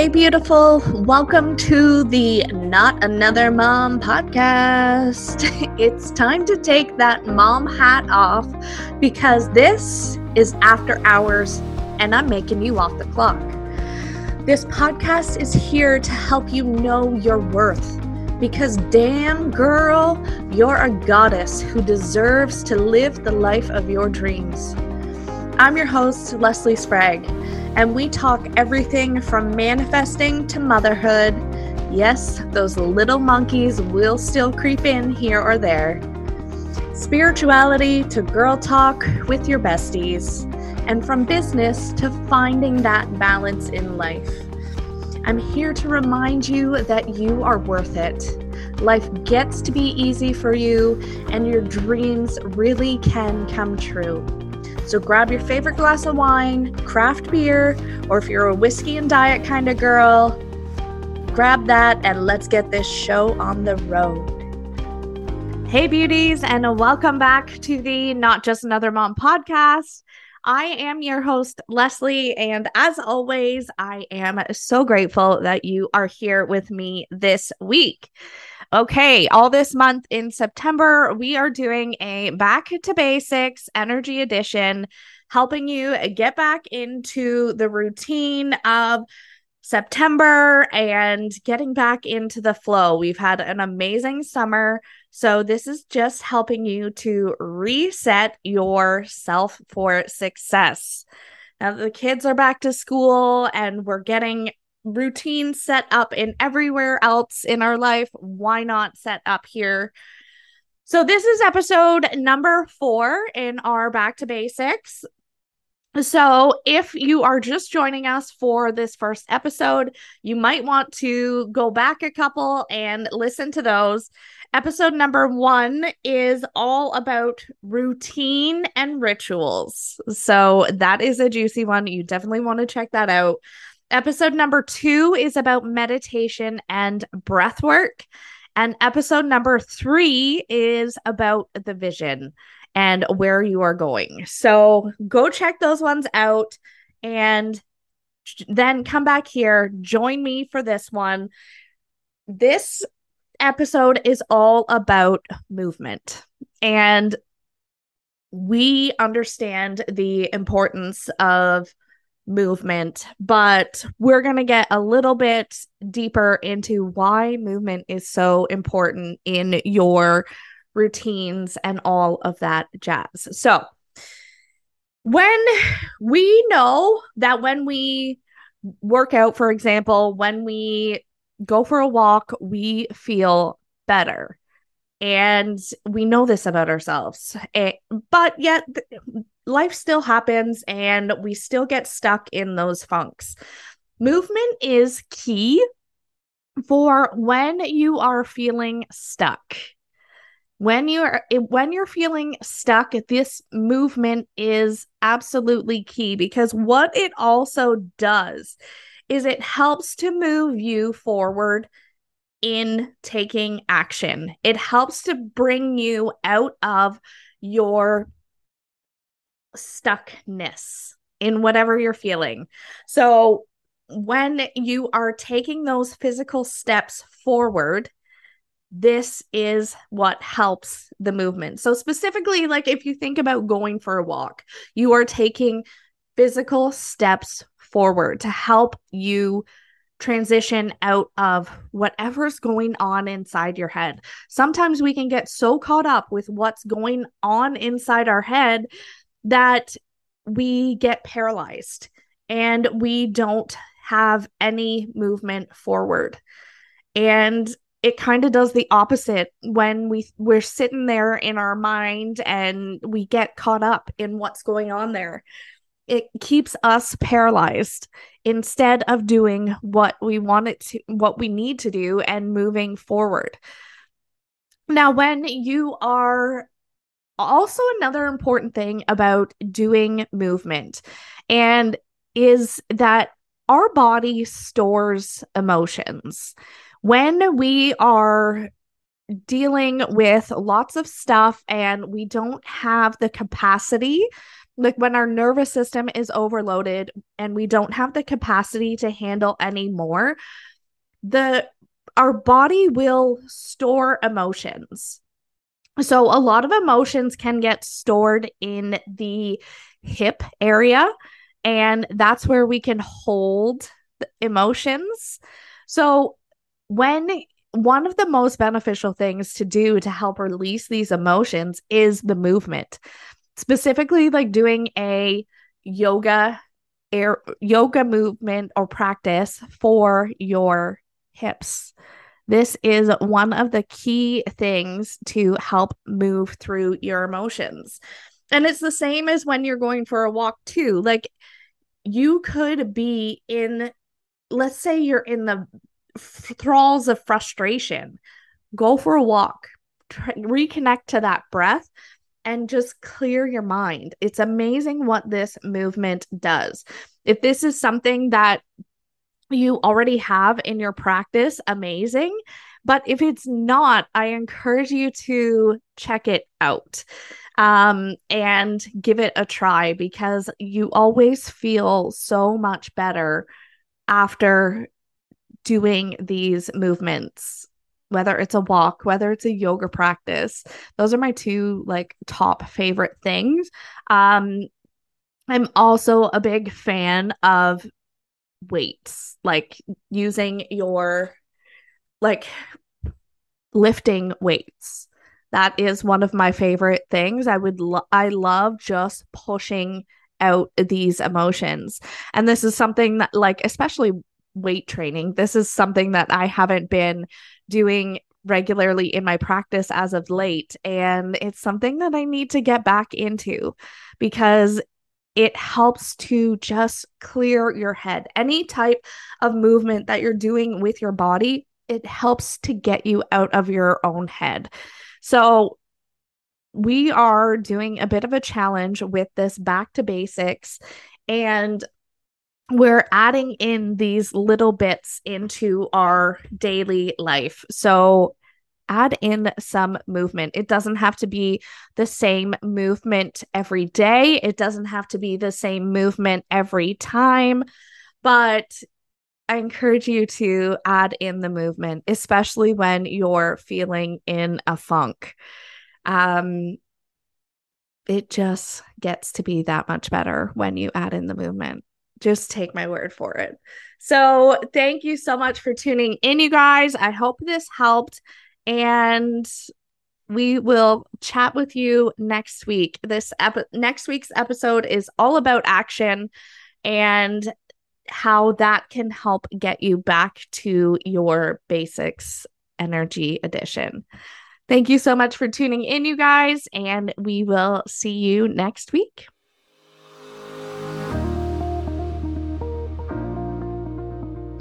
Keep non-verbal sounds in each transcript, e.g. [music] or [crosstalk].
Hey, beautiful. Welcome to the Not Another Mom podcast. [laughs] It's time to take that mom hat off because this is after hours and I'm making you off the clock. This podcast is here to help you know your worth because, damn girl, you're a goddess who deserves to live the life of your dreams. I'm your host, Lesley Sprague and we talk everything from manifesting to motherhood. Yes, those little monkeys will still creep in here or there. Spirituality to girl talk with your besties, and from business to finding that balance in life. I'm here to remind you that you are worth it. Life gets to be easy for you, and your dreams really can come true. So grab your favorite glass of wine, craft beer, or if you're a whiskey and diet kind of girl, grab that and let's get this show on the road. Hey, beauties, and welcome back to the Not Just Another Mom podcast. I am your host, Lesley, and as always, I am so grateful that you are here with me this week. Okay, all this month in September, we are doing a back to basics energy edition, helping you get back into the routine of September and getting back into the flow. We've had an amazing summer. So, this is just helping you to reset yourself for success. Now, the kids are back to school and we're getting routine set up in everywhere else in our life. Why not set up here? So, this is episode number four in our Back to Basics. So, if you are just joining us for this first episode, you might want to go back a couple and listen to those. Episode number one is all about routine and rituals. So, that is a juicy one. You definitely want to check that out. Episode number two is about meditation and breath work. And episode number three is about the vision and where you are going. So go check those ones out and then come back here. Join me for this one. This episode is all about movement. And we understand the importance of movement, but we're going to get a little bit deeper into why movement is so important in your routines and all of that jazz. So, when we know that when we work out, for example, when we go for a walk, we feel better. And we know this about ourselves. Eh, but yet, life still happens and we still get stuck in those funks. Movement is key for when you are feeling stuck. When you're when you're feeling stuck, this movement is absolutely key because what it also does is it helps to move you forward in taking action. It helps to bring you out of your stuckness in whatever you're feeling. So, when you are taking those physical steps forward, this is what helps the movement. So, specifically, like if you think about going for a walk, you are taking physical steps forward to help you transition out of whatever's going on inside your head. Sometimes we can get so caught up with what's going on inside our head that we get paralyzed and we don't have any movement forward. And it kind of does the opposite when we we're sitting there in our mind and we get caught up in what's going on there. It keeps us paralyzed instead of doing what we want it to what we need to do and moving forward. Now when you are also another important thing about doing movement and is that our body stores emotions. When we are dealing with lots of stuff and we don't have the capacity like when our nervous system is overloaded and we don't have the capacity to handle anymore the our body will store emotions so a lot of emotions can get stored in the hip area and that's where we can hold emotions. So when one of the most beneficial things to do to help release these emotions is the movement specifically like doing a yoga air yoga movement or practice for your hips this is one of the key things to help move through your emotions and it's the same as when you're going for a walk too like you could be in let's say you're in the thralls of frustration, go for a walk, reconnect to that breath, and just clear your mind. It's amazing what this movement does. If this is something that you already have in your practice, amazing. But if it's not, I encourage you to check it out um, and give it a try because you always feel so much better after doing these movements whether it's a walk whether it's a yoga practice those are my two like top favorite things um i'm also a big fan of weights like using your like lifting weights that is one of my favorite things i would lo- i love just pushing out these emotions and this is something that like especially weight training. This is something that I haven't been doing regularly in my practice as of late. And it's something that I need to get back into because it helps to just clear your head. Any type of movement that you're doing with your body, it helps to get you out of your own head. So, we are doing a bit of a challenge with this back to basics. And we're adding in these little bits into our daily life. So add in some movement. It doesn't have to be the same movement every day, it doesn't have to be the same movement every time, but I encourage you to add in the movement, especially when you're feeling in a funk. Um, it just gets to be that much better when you add in the movement just take my word for it. So, thank you so much for tuning in, you guys. I hope this helped. And we will chat with you next week. This ep- next week's episode is all about action and how that can help get you back to your basics energy edition. Thank you so much for tuning in, you guys, and we will see you next week.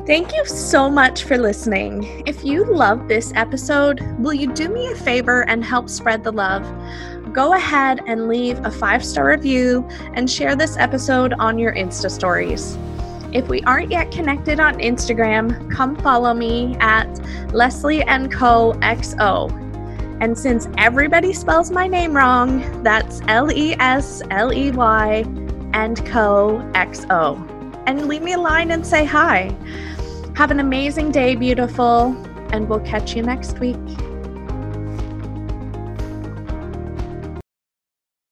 Thank you so much for listening. If you love this episode, will you do me a favor and help spread the love? Go ahead and leave a five star review and share this episode on your Insta stories. If we aren't yet connected on Instagram, come follow me at Lesley and Co XO. And since everybody spells my name wrong, that's L E S L E Y and Co XO. And leave me a line and say hi. Have an amazing day, beautiful, and we'll catch you next week.